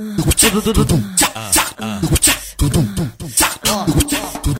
你给我驾驾驾你给驾